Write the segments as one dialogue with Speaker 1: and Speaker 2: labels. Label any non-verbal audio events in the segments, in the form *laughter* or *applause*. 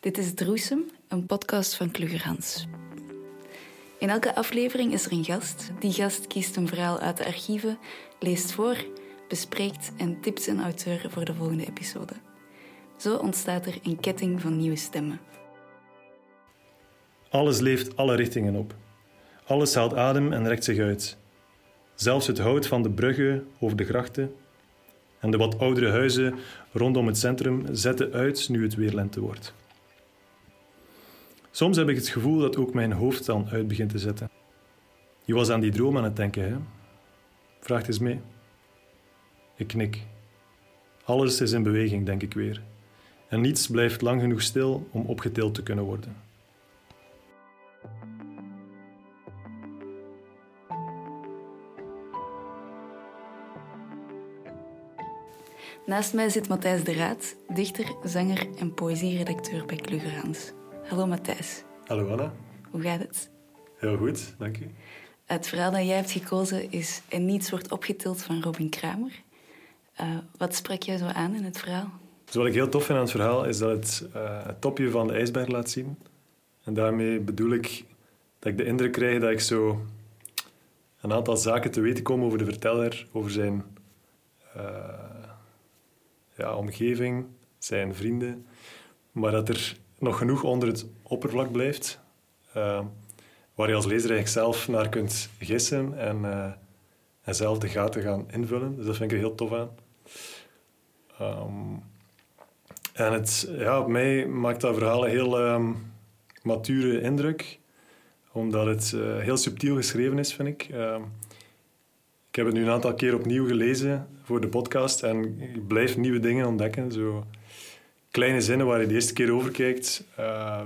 Speaker 1: Dit is Droesem, een podcast van Klugerhans. In elke aflevering is er een gast. Die gast kiest een verhaal uit de archieven, leest voor, bespreekt en tipt zijn auteur voor de volgende episode. Zo ontstaat er een ketting van nieuwe stemmen.
Speaker 2: Alles leeft alle richtingen op. Alles haalt adem en rekt zich uit. Zelfs het hout van de bruggen over de grachten en de wat oudere huizen rondom het centrum zetten uit nu het weer lente wordt. Soms heb ik het gevoel dat ook mijn hoofd dan uit begint te zetten. Je was aan die droom aan het denken, hè? Vraagt eens mee. Ik knik. Alles is in beweging, denk ik weer. En niets blijft lang genoeg stil om opgetild te kunnen worden.
Speaker 1: Naast mij zit Matthijs de Raad, dichter, zanger en poëzieredacteur bij Klugerhans. Hallo Matthijs.
Speaker 2: Hallo Anna.
Speaker 1: Hoe gaat het?
Speaker 2: Heel goed, dank u.
Speaker 1: Het verhaal dat jij hebt gekozen is En niets wordt opgetild van Robin Kramer. Uh, wat sprak jij zo aan in het verhaal?
Speaker 2: Dus wat ik heel tof vind aan het verhaal is dat het uh, het topje van de ijsberg laat zien. En daarmee bedoel ik dat ik de indruk krijg dat ik zo een aantal zaken te weten kom over de verteller, over zijn uh, ja, omgeving, zijn vrienden. Maar dat er nog genoeg onder het oppervlak blijft, uh, waar je als lezer eigenlijk zelf naar kunt gissen en, uh, en zelf de gaten gaan invullen. Dus dat vind ik er heel tof aan. Um, en het, ja, op mij maakt dat verhaal een heel um, mature indruk, omdat het uh, heel subtiel geschreven is, vind ik. Uh, ik heb het nu een aantal keer opnieuw gelezen voor de podcast en ik blijf nieuwe dingen ontdekken. Zo kleine zinnen waar je de eerste keer over kijkt, uh,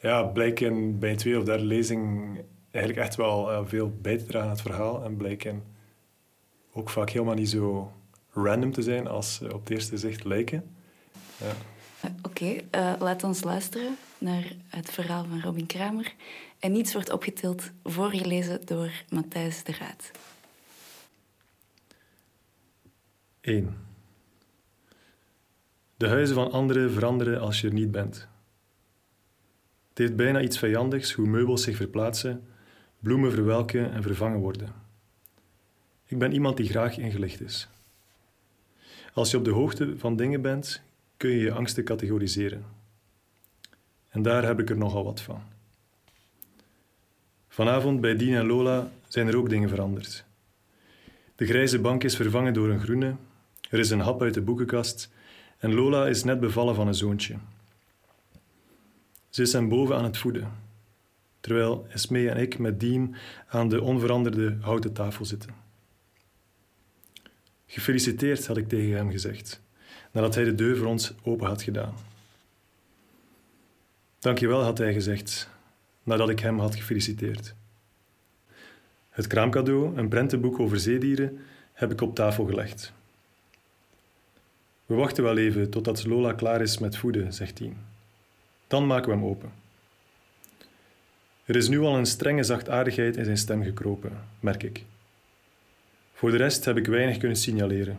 Speaker 2: ja, blijken bij een tweede of derde lezing eigenlijk echt wel uh, veel bij te dragen aan het verhaal en blijken ook vaak helemaal niet zo random te zijn als op het eerste zicht lijken. Ja.
Speaker 1: Oké, okay, uh, laat ons luisteren naar het verhaal van Robin Kramer. En niets wordt opgetild, voorgelezen door Matthijs de Raad.
Speaker 2: 1. De huizen van anderen veranderen als je er niet bent. Het heeft bijna iets vijandigs hoe meubels zich verplaatsen, bloemen verwelken en vervangen worden. Ik ben iemand die graag ingelicht is. Als je op de hoogte van dingen bent, kun je je angsten categoriseren. En daar heb ik er nogal wat van. Vanavond bij Dien en Lola zijn er ook dingen veranderd. De grijze bank is vervangen door een groene, er is een hap uit de boekenkast en Lola is net bevallen van een zoontje. Ze is hem boven aan het voeden, terwijl Esmee en ik met Dien aan de onveranderde houten tafel zitten. Gefeliciteerd, had ik tegen hem gezegd, nadat hij de deur voor ons open had gedaan. Dankjewel, had hij gezegd, nadat ik hem had gefeliciteerd. Het kraamcadeau, een prentenboek over zeedieren, heb ik op tafel gelegd. We wachten wel even totdat Lola klaar is met voeden, zegt hij. Dan maken we hem open. Er is nu al een strenge zachtaardigheid in zijn stem gekropen, merk ik. Voor de rest heb ik weinig kunnen signaleren.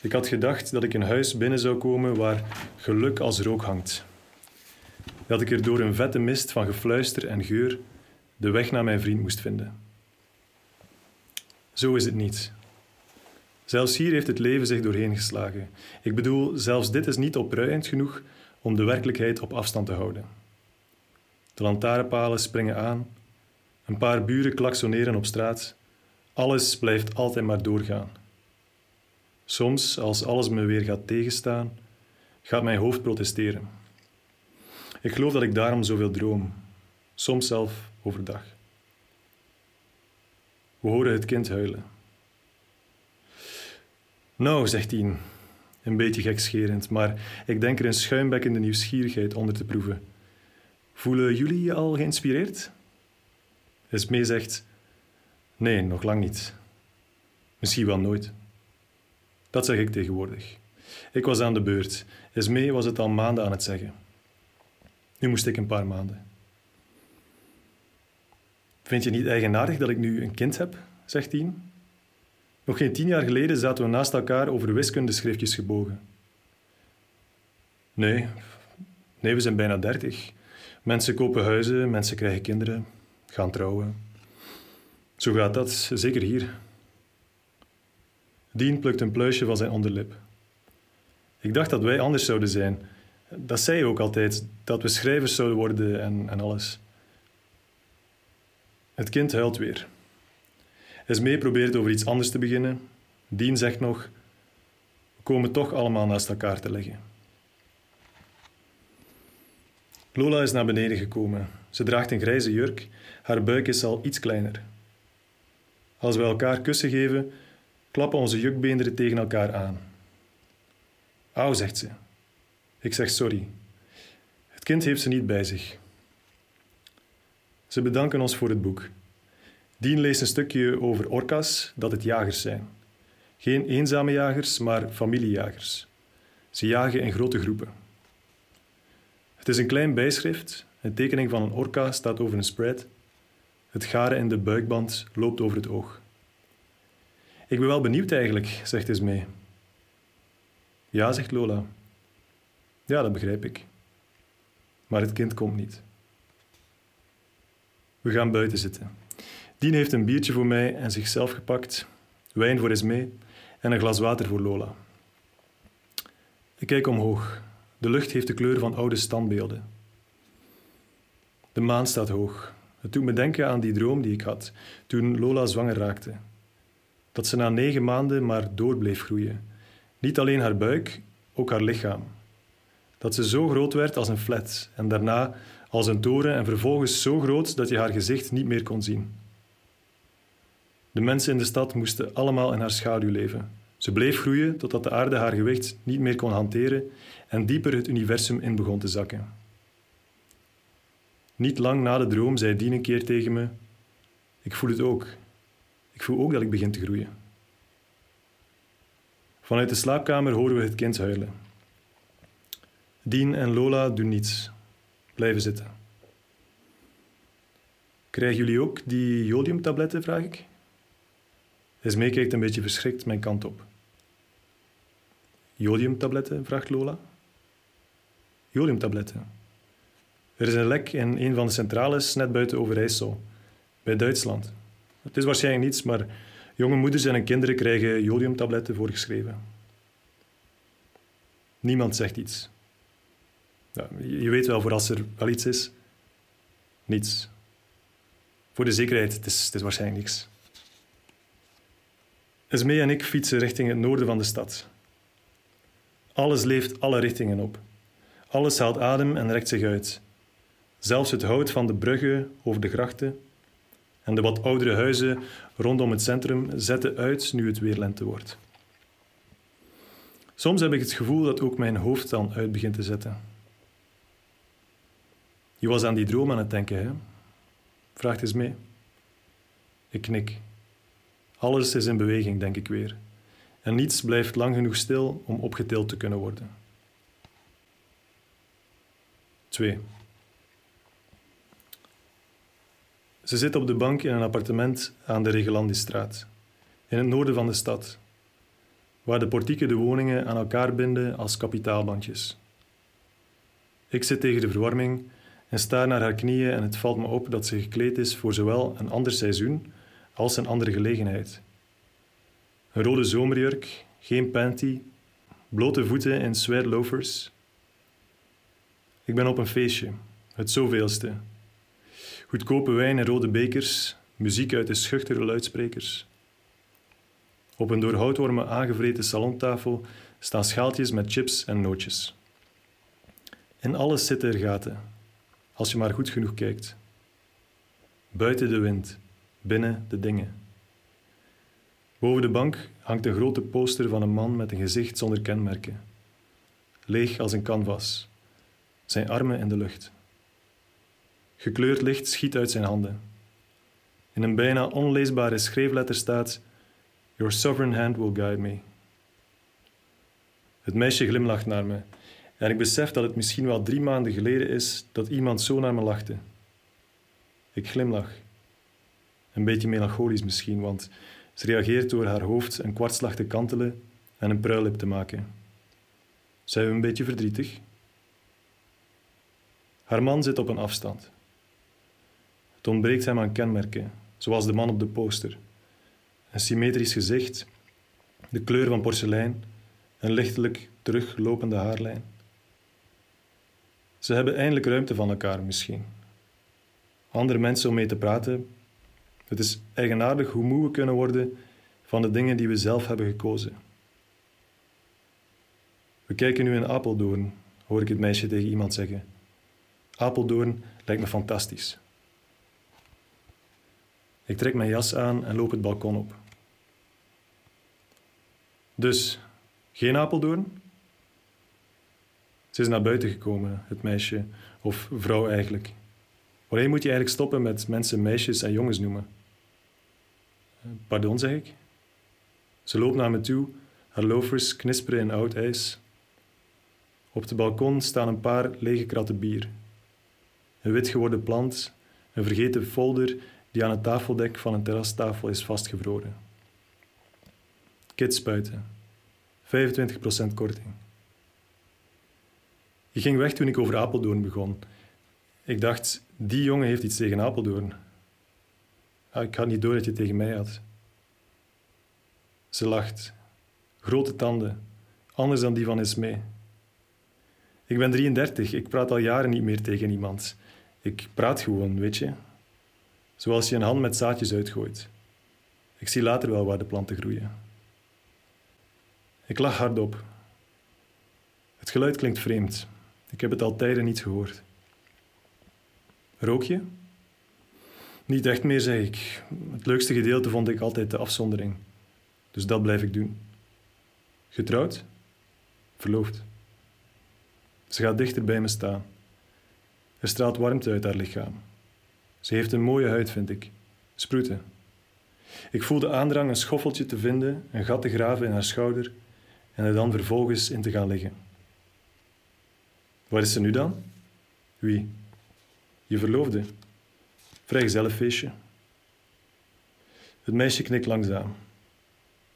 Speaker 2: Ik had gedacht dat ik een huis binnen zou komen waar geluk als rook hangt. Dat ik er door een vette mist van gefluister en geur de weg naar mijn vriend moest vinden. Zo is het niet. Zelfs hier heeft het leven zich doorheen geslagen. Ik bedoel, zelfs dit is niet opruiend genoeg om de werkelijkheid op afstand te houden. De lantaarnpalen springen aan, een paar buren klaksoneren op straat. Alles blijft altijd maar doorgaan. Soms, als alles me weer gaat tegenstaan, gaat mijn hoofd protesteren. Ik geloof dat ik daarom zoveel droom, soms zelf overdag. We horen het kind huilen. Nou, zegt hij, een beetje gekscherend, maar ik denk er een schuimbekkende nieuwsgierigheid onder te proeven. Voelen jullie je al geïnspireerd? Esmee zegt, nee, nog lang niet. Misschien wel nooit. Dat zeg ik tegenwoordig. Ik was aan de beurt. Esmee was het al maanden aan het zeggen. Nu moest ik een paar maanden. Vind je niet eigenaardig dat ik nu een kind heb? zegt hij. Nog geen tien jaar geleden zaten we naast elkaar over wiskundeschriftjes gebogen. Nee, Nee, we zijn bijna dertig. Mensen kopen huizen, mensen krijgen kinderen, gaan trouwen. Zo gaat dat, zeker hier. Dien plukt een pluisje van zijn onderlip. Ik dacht dat wij anders zouden zijn. Dat zei je ook altijd, dat we schrijvers zouden worden en, en alles. Het kind huilt weer. Esmee probeert over iets anders te beginnen. Dien zegt nog: We komen toch allemaal naast elkaar te liggen. Lola is naar beneden gekomen. Ze draagt een grijze jurk, haar buik is al iets kleiner. Als we elkaar kussen geven, klappen onze jukbeenderen tegen elkaar aan. Auw, zegt ze. Ik zeg sorry. Het kind heeft ze niet bij zich. Ze bedanken ons voor het boek. Dien leest een stukje over orka's, dat het jagers zijn. Geen eenzame jagers, maar familiejagers. Ze jagen in grote groepen. Het is een klein bijschrift. Een tekening van een orka staat over een spread. Het garen in de buikband loopt over het oog. Ik ben wel benieuwd eigenlijk, zegt Esmee. Ja, zegt Lola. Ja, dat begrijp ik. Maar het kind komt niet. We gaan buiten zitten. Dien heeft een biertje voor mij en zichzelf gepakt, wijn voor Esmee en een glas water voor Lola. Ik kijk omhoog. De lucht heeft de kleur van oude standbeelden. De maan staat hoog. Het doet me denken aan die droom die ik had toen Lola zwanger raakte. Dat ze na negen maanden maar door bleef groeien. Niet alleen haar buik, ook haar lichaam. Dat ze zo groot werd als een flat en daarna als een toren en vervolgens zo groot dat je haar gezicht niet meer kon zien. De mensen in de stad moesten allemaal in haar schaduw leven. Ze bleef groeien totdat de aarde haar gewicht niet meer kon hanteren en dieper het universum in begon te zakken. Niet lang na de droom zei Dien een keer tegen me: Ik voel het ook. Ik voel ook dat ik begin te groeien. Vanuit de slaapkamer horen we het kind huilen. Dien en Lola doen niets, blijven zitten. Krijgen jullie ook die jodiumtabletten, vraag ik? Esmee kijkt een beetje verschrikt mijn kant op. Jodiumtabletten, vraagt Lola. Jodiumtabletten. Er is een lek in een van de centrales net buiten Overijssel, bij Duitsland. Het is waarschijnlijk niets, maar jonge moeders en hun kinderen krijgen jodiumtabletten voorgeschreven. Niemand zegt iets. Ja, je weet wel, voor als er wel iets is, niets. Voor de zekerheid, het is, het is waarschijnlijk niks. Esmee en ik fietsen richting het noorden van de stad. Alles leeft alle richtingen op. Alles haalt adem en rekt zich uit. Zelfs het hout van de bruggen over de grachten en de wat oudere huizen rondom het centrum zetten uit nu het weer lente wordt. Soms heb ik het gevoel dat ook mijn hoofd dan uit begint te zetten. Je was aan die droom aan het denken, hè? Vraagt eens mee. Ik knik. Alles is in beweging, denk ik weer. En niets blijft lang genoeg stil om opgetild te kunnen worden. 2. Ze zit op de bank in een appartement aan de Regelandistraat, in het noorden van de stad, waar de portieken de woningen aan elkaar binden als kapitaalbandjes. Ik zit tegen de verwarming en staar naar haar knieën en het valt me op dat ze gekleed is voor zowel een ander seizoen als een andere gelegenheid. Een rode zomerjurk, geen panty, blote voeten in suede loafers. Ik ben op een feestje, het zoveelste. Goedkope wijn en rode bekers, muziek uit de schuchtere luidsprekers. Op een door houtwormen aangevreten salontafel staan schaaltjes met chips en nootjes. In alles zitten er gaten, als je maar goed genoeg kijkt. Buiten de wind, binnen de dingen. Boven de bank hangt een grote poster van een man met een gezicht zonder kenmerken. Leeg als een canvas, zijn armen in de lucht. Gekleurd licht schiet uit zijn handen. In een bijna onleesbare schreefletter staat: Your sovereign hand will guide me. Het meisje glimlacht naar me en ik besef dat het misschien wel drie maanden geleden is dat iemand zo naar me lachte. Ik glimlach. Een beetje melancholisch misschien, want ze reageert door haar hoofd een kwartslag te kantelen en een pruillip te maken. Zijn we een beetje verdrietig? Haar man zit op een afstand. Het ontbreekt hem aan kenmerken, zoals de man op de poster. Een symmetrisch gezicht, de kleur van porselein, een lichtelijk teruglopende haarlijn. Ze hebben eindelijk ruimte van elkaar misschien. Andere mensen om mee te praten. Het is eigenaardig hoe moe we kunnen worden van de dingen die we zelf hebben gekozen. We kijken nu in Apeldoorn, hoor ik het meisje tegen iemand zeggen. Apeldoorn lijkt me fantastisch. Ik trek mijn jas aan en loop het balkon op. Dus, geen Apeldoorn? Ze is naar buiten gekomen, het meisje, of vrouw eigenlijk. Wanneer moet je eigenlijk stoppen met mensen meisjes en jongens noemen? Pardon, zeg ik. Ze loopt naar me toe, haar loafers knisperen in oud ijs. Op de balkon staan een paar lege kratten bier. Een wit geworden plant, een vergeten folder die aan het tafeldek van een terrastafel is vastgevroren. Kids spuiten. 25% korting. Je ging weg toen ik over Apeldoorn begon. Ik dacht, die jongen heeft iets tegen Apeldoorn. Ah, ik had niet door dat je tegen mij had. Ze lacht. Grote tanden, anders dan die van Esmee. Ik ben 33, ik praat al jaren niet meer tegen iemand. Ik praat gewoon, weet je. Zoals je een hand met zaadjes uitgooit. Ik zie later wel waar de planten groeien. Ik lach hardop. Het geluid klinkt vreemd. Ik heb het al tijden niet gehoord. Rook je? Niet echt meer, zeg ik. Het leukste gedeelte vond ik altijd de afzondering. Dus dat blijf ik doen. Getrouwd? Verloofd. Ze gaat dichter bij me staan. Er straalt warmte uit haar lichaam. Ze heeft een mooie huid, vind ik. Sproeten. Ik voel de aandrang een schoffeltje te vinden, een gat te graven in haar schouder en er dan vervolgens in te gaan liggen. Waar is ze nu dan? Wie? Je verloofde. Vrijgezellenfeestje. Het meisje knikt langzaam.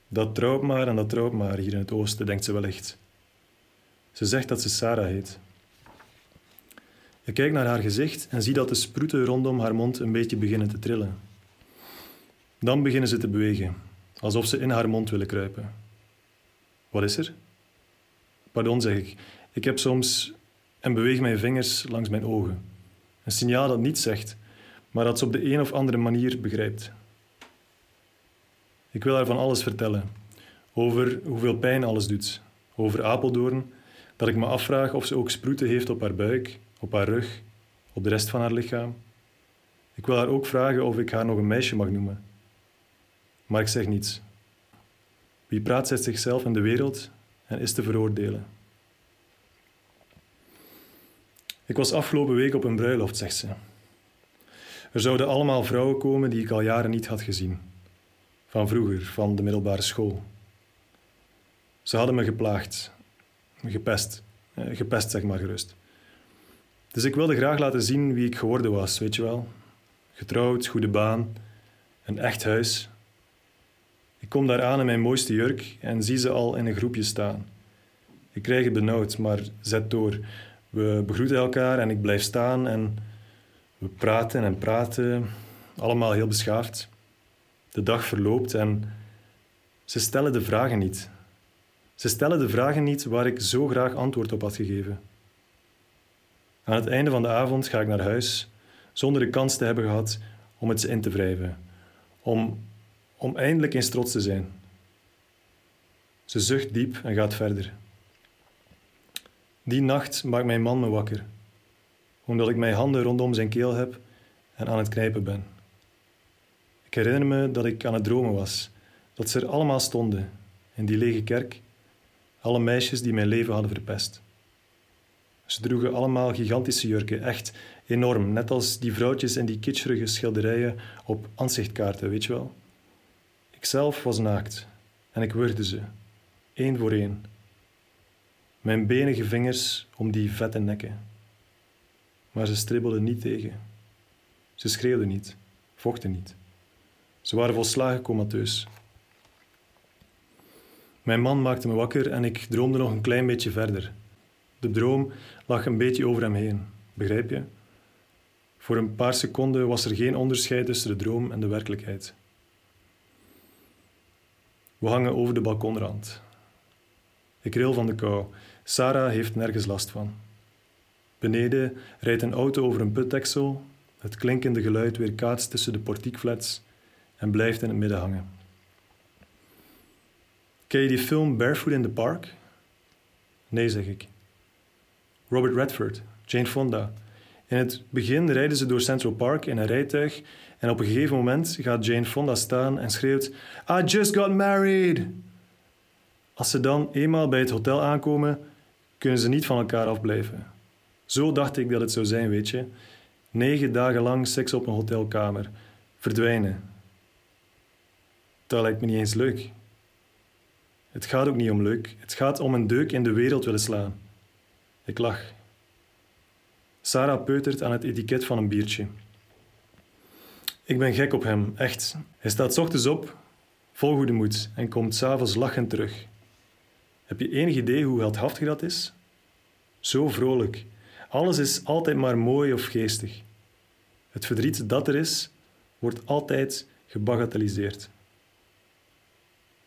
Speaker 2: Dat trouwt maar en dat trouwt maar hier in het oosten, denkt ze wellicht. Ze zegt dat ze Sarah heet. Ik kijk naar haar gezicht en zie dat de sproeten rondom haar mond een beetje beginnen te trillen. Dan beginnen ze te bewegen, alsof ze in haar mond willen kruipen. Wat is er? Pardon, zeg ik. Ik heb soms en beweeg mijn vingers langs mijn ogen. Een signaal dat niets zegt, maar dat ze op de een of andere manier begrijpt. Ik wil haar van alles vertellen. Over hoeveel pijn alles doet. Over Apeldoorn, dat ik me afvraag of ze ook sproeten heeft op haar buik, op haar rug, op de rest van haar lichaam. Ik wil haar ook vragen of ik haar nog een meisje mag noemen. Maar ik zeg niets. Wie praat zet zichzelf in de wereld en is te veroordelen. Ik was afgelopen week op een bruiloft, zegt ze. Er zouden allemaal vrouwen komen die ik al jaren niet had gezien. Van vroeger, van de middelbare school. Ze hadden me geplaagd, gepest, eh, gepest zeg maar gerust. Dus ik wilde graag laten zien wie ik geworden was, weet je wel. Getrouwd, goede baan, een echt huis. Ik kom daar aan in mijn mooiste jurk en zie ze al in een groepje staan. Ik krijg het benauwd, maar zet door. We begroeten elkaar en ik blijf staan en we praten en praten, allemaal heel beschaafd. De dag verloopt en ze stellen de vragen niet. Ze stellen de vragen niet waar ik zo graag antwoord op had gegeven. Aan het einde van de avond ga ik naar huis zonder de kans te hebben gehad om het ze in te wrijven, om, om eindelijk eens trots te zijn. Ze zucht diep en gaat verder. Die nacht maakt mijn man me wakker, omdat ik mijn handen rondom zijn keel heb en aan het knijpen ben. Ik herinner me dat ik aan het dromen was, dat ze er allemaal stonden, in die lege kerk, alle meisjes die mijn leven hadden verpest. Ze droegen allemaal gigantische jurken, echt enorm, net als die vrouwtjes in die kitscherige schilderijen op ansichtkaarten, weet je wel. Ikzelf was naakt en ik wurgde ze, één voor één mijn benige vingers om die vette nekken. Maar ze stribbelden niet tegen. Ze schreeuwden niet, vochten niet. Ze waren volslagen comateus. Mijn man maakte me wakker en ik droomde nog een klein beetje verder. De droom lag een beetje over hem heen, begrijp je? Voor een paar seconden was er geen onderscheid tussen de droom en de werkelijkheid. We hangen over de balkonrand. Ik ril van de kou. Sarah heeft nergens last van. Beneden rijdt een auto over een putdeksel. Het klinkende geluid weerkaatst tussen de portiekflats en blijft in het midden hangen. Ken je die film Barefoot in the Park? Nee, zeg ik. Robert Redford, Jane Fonda. In het begin rijden ze door Central Park in een rijtuig en op een gegeven moment gaat Jane Fonda staan en schreeuwt: I just got married! Als ze dan eenmaal bij het hotel aankomen, kunnen ze niet van elkaar afblijven. Zo dacht ik dat het zou zijn, weet je. Negen dagen lang seks op een hotelkamer. Verdwijnen. Dat lijkt me niet eens leuk. Het gaat ook niet om leuk. Het gaat om een deuk in de wereld willen slaan. Ik lach. Sarah peutert aan het etiket van een biertje. Ik ben gek op hem, echt. Hij staat ochtends op, vol goede moed, en komt s'avonds lachend terug. Heb je enig idee hoe heldhaftig dat is? Zo vrolijk. Alles is altijd maar mooi of geestig. Het verdriet dat er is, wordt altijd gebagatelliseerd.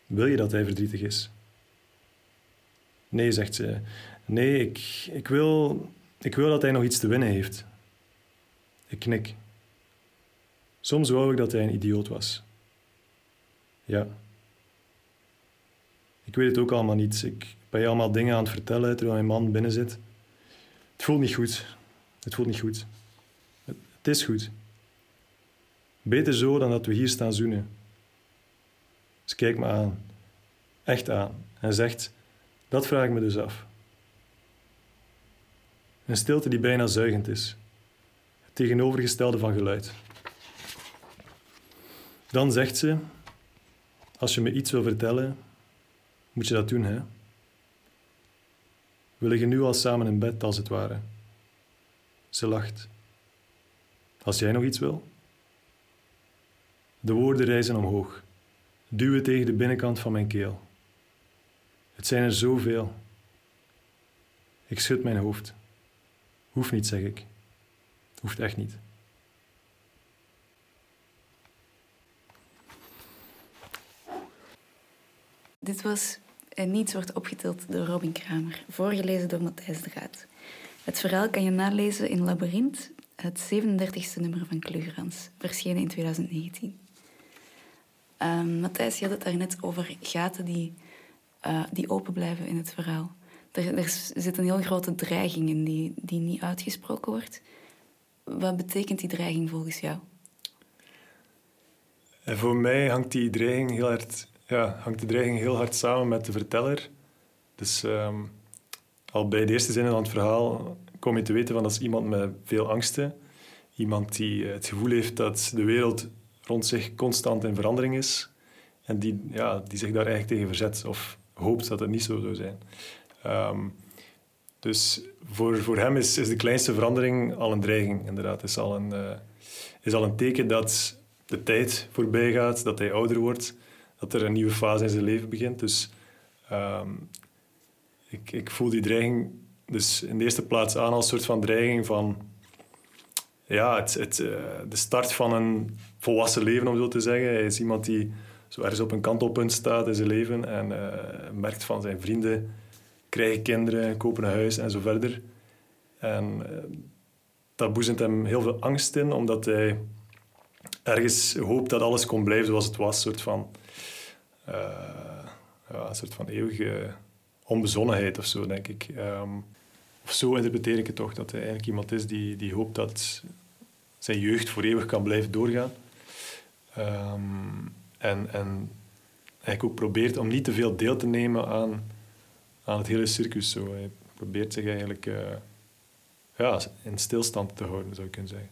Speaker 2: Wil je dat hij verdrietig is? Nee, zegt ze. Nee, ik, ik, wil, ik wil dat hij nog iets te winnen heeft. Ik knik. Soms wou ik dat hij een idioot was. Ja. Ik weet het ook allemaal niet. Ik ben je allemaal dingen aan het vertellen terwijl mijn man binnen zit. Het voelt niet goed. Het voelt niet goed. Het, is goed. Beter zo dan dat we hier staan zoenen. Ze kijkt me aan. Echt aan. En zegt, dat vraag ik me dus af. Een stilte die bijna zuigend is. Het tegenovergestelde van geluid. Dan zegt ze: Als je me iets wil vertellen, moet je dat doen, hè? We liggen nu al samen in bed, als het ware. Ze lacht. Als jij nog iets wil? De woorden rijzen omhoog, duwen tegen de binnenkant van mijn keel. Het zijn er zoveel. Ik schud mijn hoofd. Hoeft niet, zeg ik. Hoeft echt niet.
Speaker 1: Dit was En Niets wordt opgetild door Robin Kramer, voorgelezen door Matthijs de Gaat. Het verhaal kan je nalezen in Labyrinth, het 37e nummer van Klugerans, verschenen in 2019. Um, Matthijs, je had het daarnet over gaten die, uh, die open blijven in het verhaal. Er, er, zit een heel grote dreiging in die, die niet uitgesproken wordt. Wat betekent die dreiging volgens jou?
Speaker 2: En voor mij hangt die dreiging heel hard, ja, hangt de dreiging heel hard samen met de verteller. Dus um, al bij de eerste zinnen van het verhaal kom je te weten van dat is iemand met veel angsten. Iemand die het gevoel heeft dat de wereld rond zich constant in verandering is. En die, ja, die zich daar eigenlijk tegen verzet of hoopt dat het niet zo zou zijn. Um, dus voor, voor hem is, is de kleinste verandering al een dreiging, inderdaad. Is al een, uh, is al een teken dat de tijd voorbij gaat, dat hij ouder wordt, dat er een nieuwe fase in zijn leven begint. Dus um, ik, ik voel die dreiging dus in de eerste plaats aan als soort van dreiging van ja, het, het, uh, de start van een volwassen leven, om zo te zeggen. Hij is iemand die zo ergens op een kantelpunt staat in zijn leven en uh, merkt van zijn vrienden krijgen kinderen, kopen een huis en zo verder. En uh, dat boezemt hem heel veel angst in, omdat hij ergens hoopt dat alles kon blijven zoals het was. Een soort van, uh, ja, een soort van eeuwige onbezonnenheid of zo, denk ik. Um, of zo interpreteer ik het toch, dat hij eigenlijk iemand is die, die hoopt dat zijn jeugd voor eeuwig kan blijven doorgaan. Um, en, en eigenlijk ook probeert om niet te veel deel te nemen aan aan het hele circus. Zo. Hij probeert zich eigenlijk uh, ja, in stilstand te houden, zou ik kunnen zeggen.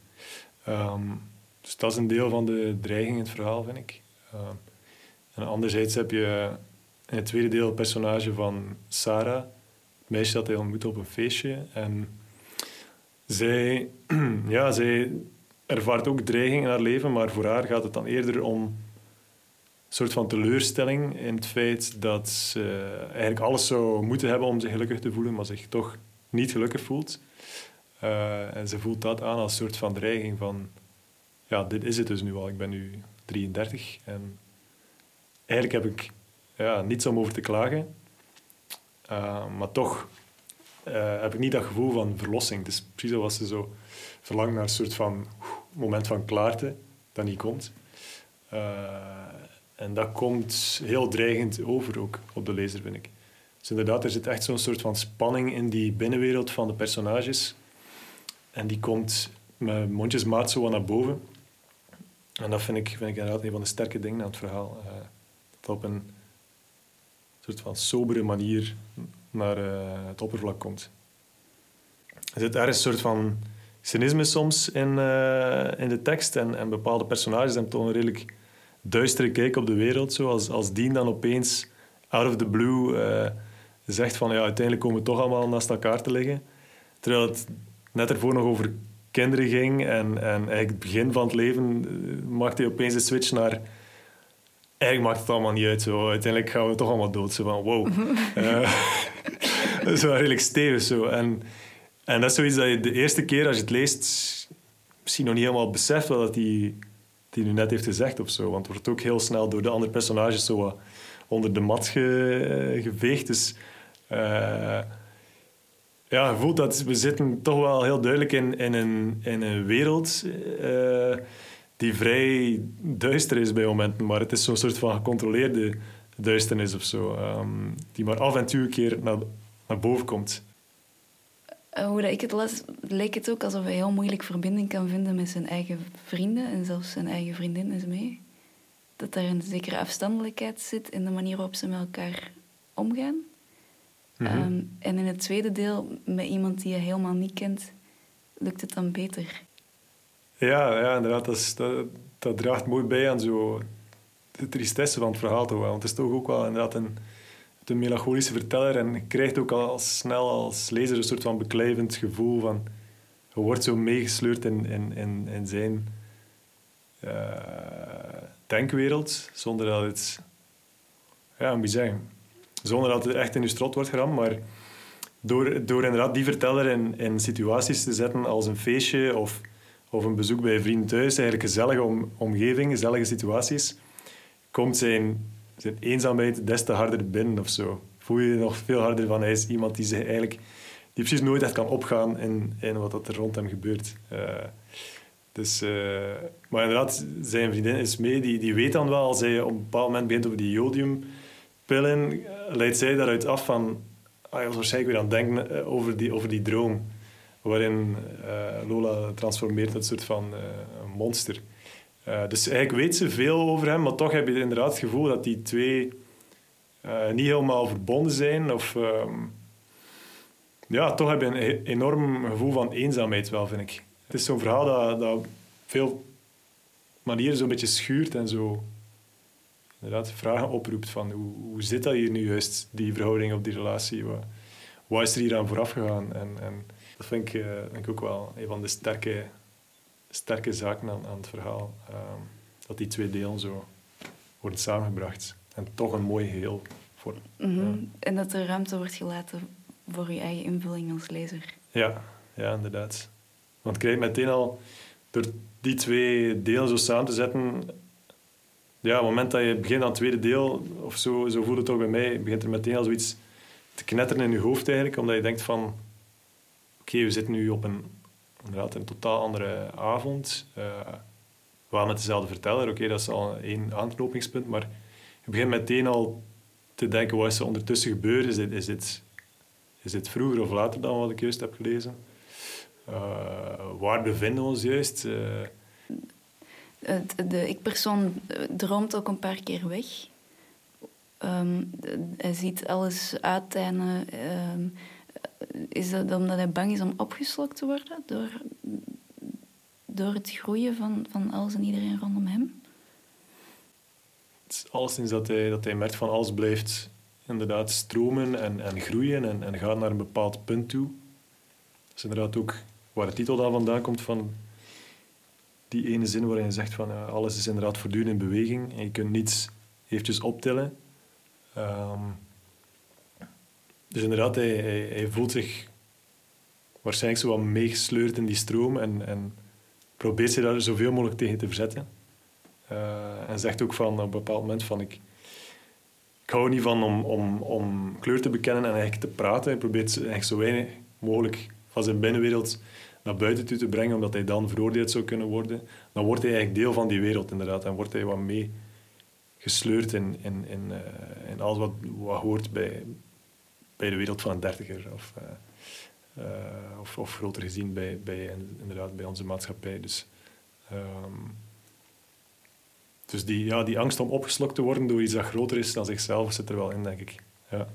Speaker 2: Um, dus dat is een deel van de dreiging in het verhaal, vind ik. Um, en anderzijds heb je in het tweede deel het personage van Sarah, het meisje dat hij ontmoet op een feestje. En zij, *clears throat* ja, zij ervaart ook dreiging in haar leven, maar voor haar gaat het dan eerder om soort van teleurstelling in het feit dat ze eigenlijk alles zou moeten hebben om zich gelukkig te voelen, maar zich toch niet gelukkig voelt. Uh, en ze voelt dat aan als een soort van dreiging van... Ja, dit is het dus nu al. Ik ben nu 33 en eigenlijk heb ik ja, niets om over te klagen. Uh, maar toch uh, heb ik niet dat gevoel van verlossing. Het is precies zoals ze zo verlangt naar een soort van moment van klaarte dat niet komt. en dat komt heel dreigend over ook op de lezer, vind ik. Dus inderdaad, er zit echt zo'n soort van spanning in die binnenwereld van de personages. En die komt met mondjesmaat zo naar boven. En dat vind ik, vind ik inderdaad een van de sterke dingen aan het verhaal. Uh, dat op een soort van sobere manier naar uh, het oppervlak komt. Er zit ergens een soort van cynisme soms in, uh, in de tekst. En, en bepaalde personages hebben toch een redelijk duistere kijk op de wereld. Zo. Als, als Dean dan opeens out of the blue zegt van ja, uiteindelijk komen we toch allemaal naast elkaar te liggen. Terwijl het net ervoor nog over kinderen ging en, en eigenlijk het begin van het leven eh, maakte hij opeens de switch naar eigenlijk maakt het allemaal niet uit. Zo. Uiteindelijk gaan we toch allemaal dood. Zo van, wow. uh, *laughs* *laughs* dat is wel redelijk stevig. Zo. En, en dat is zoiets dat je de eerste keer als je het leest misschien nog niet helemaal beseft wat hij, die nu net heeft gezegd of zo. Want het wordt ook heel snel door de andere personages zo onder de mat ge, geveegd. Dus uh, ja, je voelt dat we zitten toch wel heel duidelijk in, in, een, in een wereld uh, die vrij duister is bij momenten. Maar het is zo'n soort van gecontroleerde duisternis of zo. Um, die maar af en toe een keer naar, naar boven komt.
Speaker 1: Uh, hoe dat ik het las, leek het ook alsof hij heel moeilijk verbinding kan vinden met zijn eigen vrienden en zelfs zijn eigen vriendin is mee. Dat er een zekere afstandelijkheid zit in de manier waarop ze met elkaar omgaan. Mhm. Ehm, en in het tweede deel, met iemand die je helemaal niet kent, lukt het dan beter.
Speaker 2: Ja, ja inderdaad. Dat, dat, dat draagt mooi bij aan zo de tristesse van het verhaal. Toch Want het is toch ook wel inderdaad een, een melancholische verteller. En je krijgt ook al snel als lezer een soort van beklijvend gevoel van... Je wordt zo meegesleurd in, in, in, in zijn uh, denkwereld, zonder dat het... Ja, moet je zeggen? Zonder dat het echt in je strot wordt geramd. Maar door, door inderdaad die verteller in, in situaties te zetten als een feestje of, of een bezoek bij een vriend thuis, eigenlijk gezellige om, omgeving, gezellige situaties, komt zijn, zijn eenzaamheid des te harder binnen of zo. Voel je je nog veel harder van, hij is iemand die zich eigenlijk die precies nooit echt kan opgaan in, in wat er rond hem gebeurt. Uh, dus, uh, maar inderdaad, zijn vriendin is mee, die, die weet dan wel, als hij op een bepaald moment begint over die jodium pillen eh, leidt zij daaruit af van... Ah, je was waarschijnlijk weer aan het denken eh, over die, over die droom. Waarin uh, Lola transformeert in een soort van uh, monster. Dus eigenlijk weet ze veel over hem, maar toch heb je inderdaad het gevoel dat die twee niet helemaal verbonden zijn. Of, ehm, ja, toch heb je een enorm gevoel van eenzaamheid wel, vind ik. Het is zo'n verhaal dat, dat veel manieren zo'n beetje schuurt en zo inderdaad vragen oproept van hoe, hoe zit dat hier nu juist, die verhouding of die relatie? Wat, wat is er hier aan vooraf gegaan? En, en dat vind ik, uh, ik ook wel een van de sterke, sterke zaken aan, aan het verhaal. Um, dat die twee delen zo worden samengebracht en toch een mooi geheel vormen.
Speaker 1: Mm -hmm. En dat er ruimte wordt gelaten voor je eigen invulling als lezer.
Speaker 2: Ja, ja inderdaad. Want krijg meteen al, door die twee delen zo samen te zetten, ja, op het moment dat je begint aan het tweede deel, of zo, zo voelt het toch bij mij, begint er meteen al zoiets te knetteren in je hoofd eigenlijk, omdat je denkt van, oké, we zitten nu op een, inderdaad, een totaal andere avond. Uh, wel met dezelfde verteller, oké, dat is al één aanknopingspunt, maar je begint meteen al te denken, wat is er ondertussen gebeurd? Is dit, is dit, is vroeger of later dan wat ik juist heb gelezen? Uh, waar bevinden we ons juist? Uh,
Speaker 1: de ik-persoon droomt ook een paar keer weg. Um, hij ziet alles uiteinen. Um, is dat omdat hij bang is om opgeslokt te worden door, door het groeien van, van alles en iedereen rondom hem?
Speaker 2: Alleszins dat hij, dat hij merkt van alles blijft inderdaad stromen en, en groeien en, en gaat naar een bepaald punt toe. Dat is inderdaad ook waar de titel dan vandaan komt van die ene zin waarin je zegt van alles is inderdaad voortdurend in beweging en je kunt niets eventjes optillen. Um, dus inderdaad, hij, hij, voelt zich waarschijnlijk zo wat meegesleurd in die stroom en, en probeert zich daar zoveel mogelijk tegen te verzetten. Uh, en zegt ook van op een bepaald moment van ik, ik hou niet van om, om, om kleur te bekennen en eigenlijk te praten. Hij probeert eigenlijk zo weinig mogelijk van zijn binnenwereld naar buiten toe te brengen, omdat hij dan veroordeeld zou kunnen worden. Dan wordt hij eigenlijk deel van die wereld inderdaad en wordt hij wat mee gesleurd in, in, in, uh, in alles wat, wat hoort bij, bij de wereld van een dertiger. Of, uh, uh, of, groter gezien bij, bij, inderdaad, bij onze maatschappij. Dus, um, dus die, ja, die angst om opgeslokt te worden door iets dat groter is dan zichzelf zit er wel in, denk ik. Ja.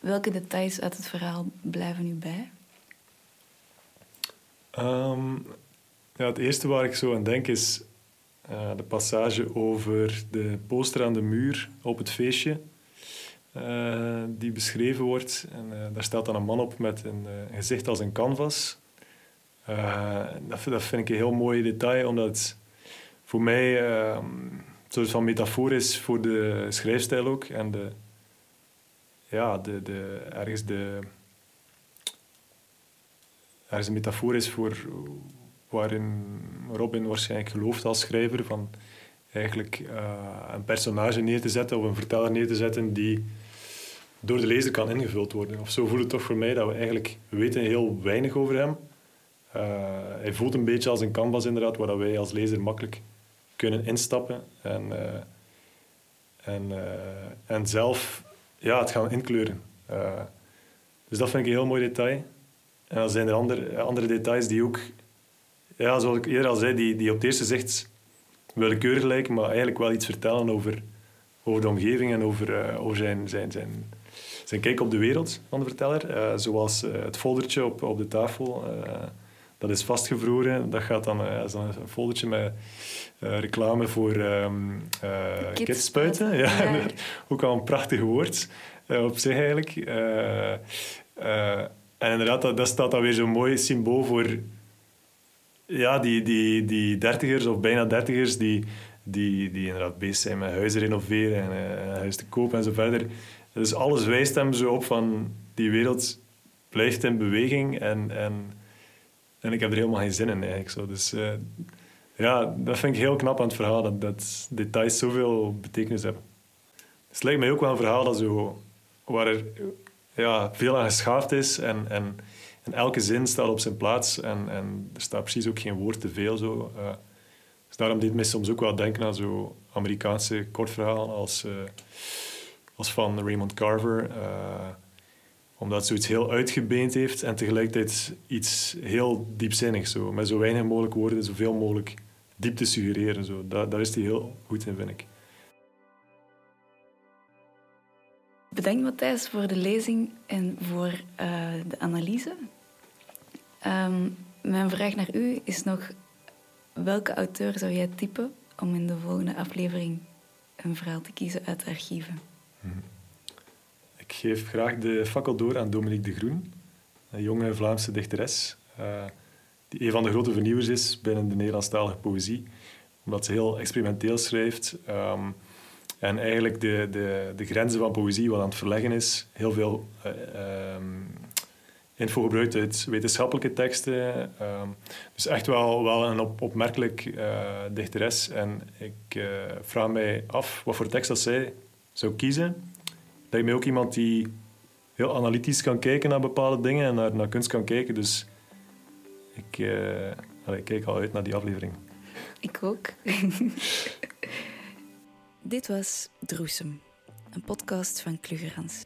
Speaker 1: Welke details uit het verhaal blijven u bij?
Speaker 2: Um, ja, het eerste waar ik zo aan denk is uh, de passage over de poster aan de muur op het feestje. Uh, die beschreven wordt. En, uh, daar staat dan een man op met een, gezicht als een canvas. Dat, dat, vind ik een heel mooi detail, omdat het voor mij een soort van metafoor is voor de schrijfstijl ook. En de, ja, de, de, ergens de ergens een metafoor is voor waarin Robin waarschijnlijk gelooft als schrijver van eigenlijk uh, een personage neer te zetten of een verteller neer te zetten die door de lezer kan ingevuld worden. Of zo voelt het toch voor mij dat we eigenlijk we weten heel weinig over hem. Uh, hij voelt een beetje als een canvas inderdaad, waar wij als lezer makkelijk kunnen instappen en, uh, en, en zelf ja, het gaan inkleuren. dus dat vind ik een heel mooi detail. En dan zijn er andere, andere details die ook, ja, zoals ik eerder al zei, die, die op het eerste zicht willekeurig lijken, maar eigenlijk wel iets vertellen over, over de omgeving en over, uh, over zijn, zijn, zijn, zijn kijk op de wereld van de verteller. Uh, zoals uh, het foldertje op, op de tafel, dat is vastgevroren. Dat gaat dan, is dan een foldertje met reclame voor um, kidspuiten. Ja, ja. *laughs* ook al een prachtig woord op zich eigenlijk. En inderdaad, dat, dat staat dan weer zo'n mooi symbool voor ja, die, die, die dertigers of bijna dertigers die, die, die inderdaad bezig zijn met huizen renoveren en uh, huis te kopen en zo verder. Dus alles wijst hem zo op van die wereld blijft in beweging en, en, en ik heb er helemaal geen zin in eigenlijk. Zo. Dus uh, ja, dat vind ik heel knap aan het verhaal, dat, dat details zoveel betekenis hebben. Dus het lijkt mij ook wel een verhaal dat zo, waar er ja, veel aan geschaafd is en, en, en, elke zin staat op zijn plaats en, en er staat precies ook geen woord te veel. Zo. Uh, dus daarom deed mij soms ook wel denken aan zo Amerikaanse kortverhalen als, uh, als van Raymond Carver. Uh, omdat zoiets heel uitgebeend heeft en tegelijkertijd iets heel diepzinnigs. Zo. Met zo weinig mogelijk woorden zoveel mogelijk diepte suggereren. Zo. Daar, daar is hij heel goed in, vind ik.
Speaker 1: Bedankt Matthijs voor de lezing en voor uh, de analyse. Um, mijn vraag naar u is nog: welke auteur zou jij typen om in de volgende aflevering een verhaal te kiezen uit de archieven? Mhm.
Speaker 2: Ik geef graag de fakkel door aan Dominique de Groen, een jonge Vlaamse dichteres, uh, die een van de grote vernieuwers is binnen de Nederlandstalige poëzie, omdat ze heel experimenteel schrijft. Um, en eigenlijk de, de, de grenzen van poëzie wat aan het verleggen is. Heel veel uh, um, info gebruikt uit wetenschappelijke teksten. Um, dus echt wel, wel een op, opmerkelijk uh, dichteres. En ik uh, vraag mij af wat voor tekst dat zij zou kiezen. Lijkt mij ook iemand die heel analytisch kan kijken naar bepaalde dingen en naar, naar kunst kan kijken. Dus ik, ik kijk al uit naar die aflevering.
Speaker 1: Ik ook. *laughs* Dit was Droesem, een podcast van Klugerans.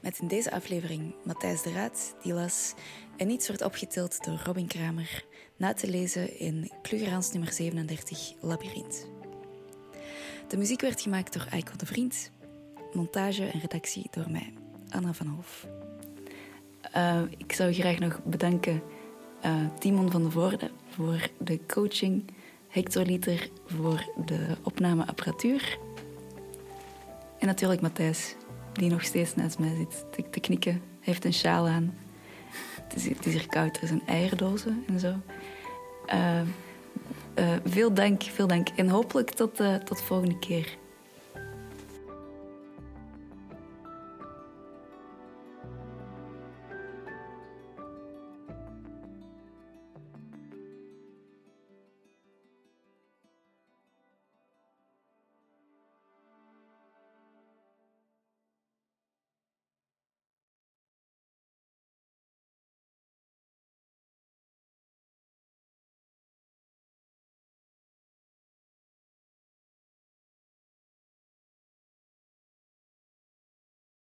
Speaker 1: Met in deze aflevering Matthijs de Raad, die las en iets wordt opgetild door Robin Kramer, na te lezen in Klugerans nummer 37, Labyrinth. De muziek werd gemaakt door Eiko de Vriend, montage en redactie door mij, Anna van Hof. Uh, ik zou graag nog bedanken uh, Timon van de Voorde voor de coaching hectoliter voor de opnameapparatuur. En natuurlijk Matthijs, die nog steeds naast mij zit te, te knikken. Hij heeft een sjaal aan. Het is, het is hier koud, er zijn eierdozen en zo. Uh, uh, veel dank, veel dank. En hopelijk tot, uh, tot volgende keer.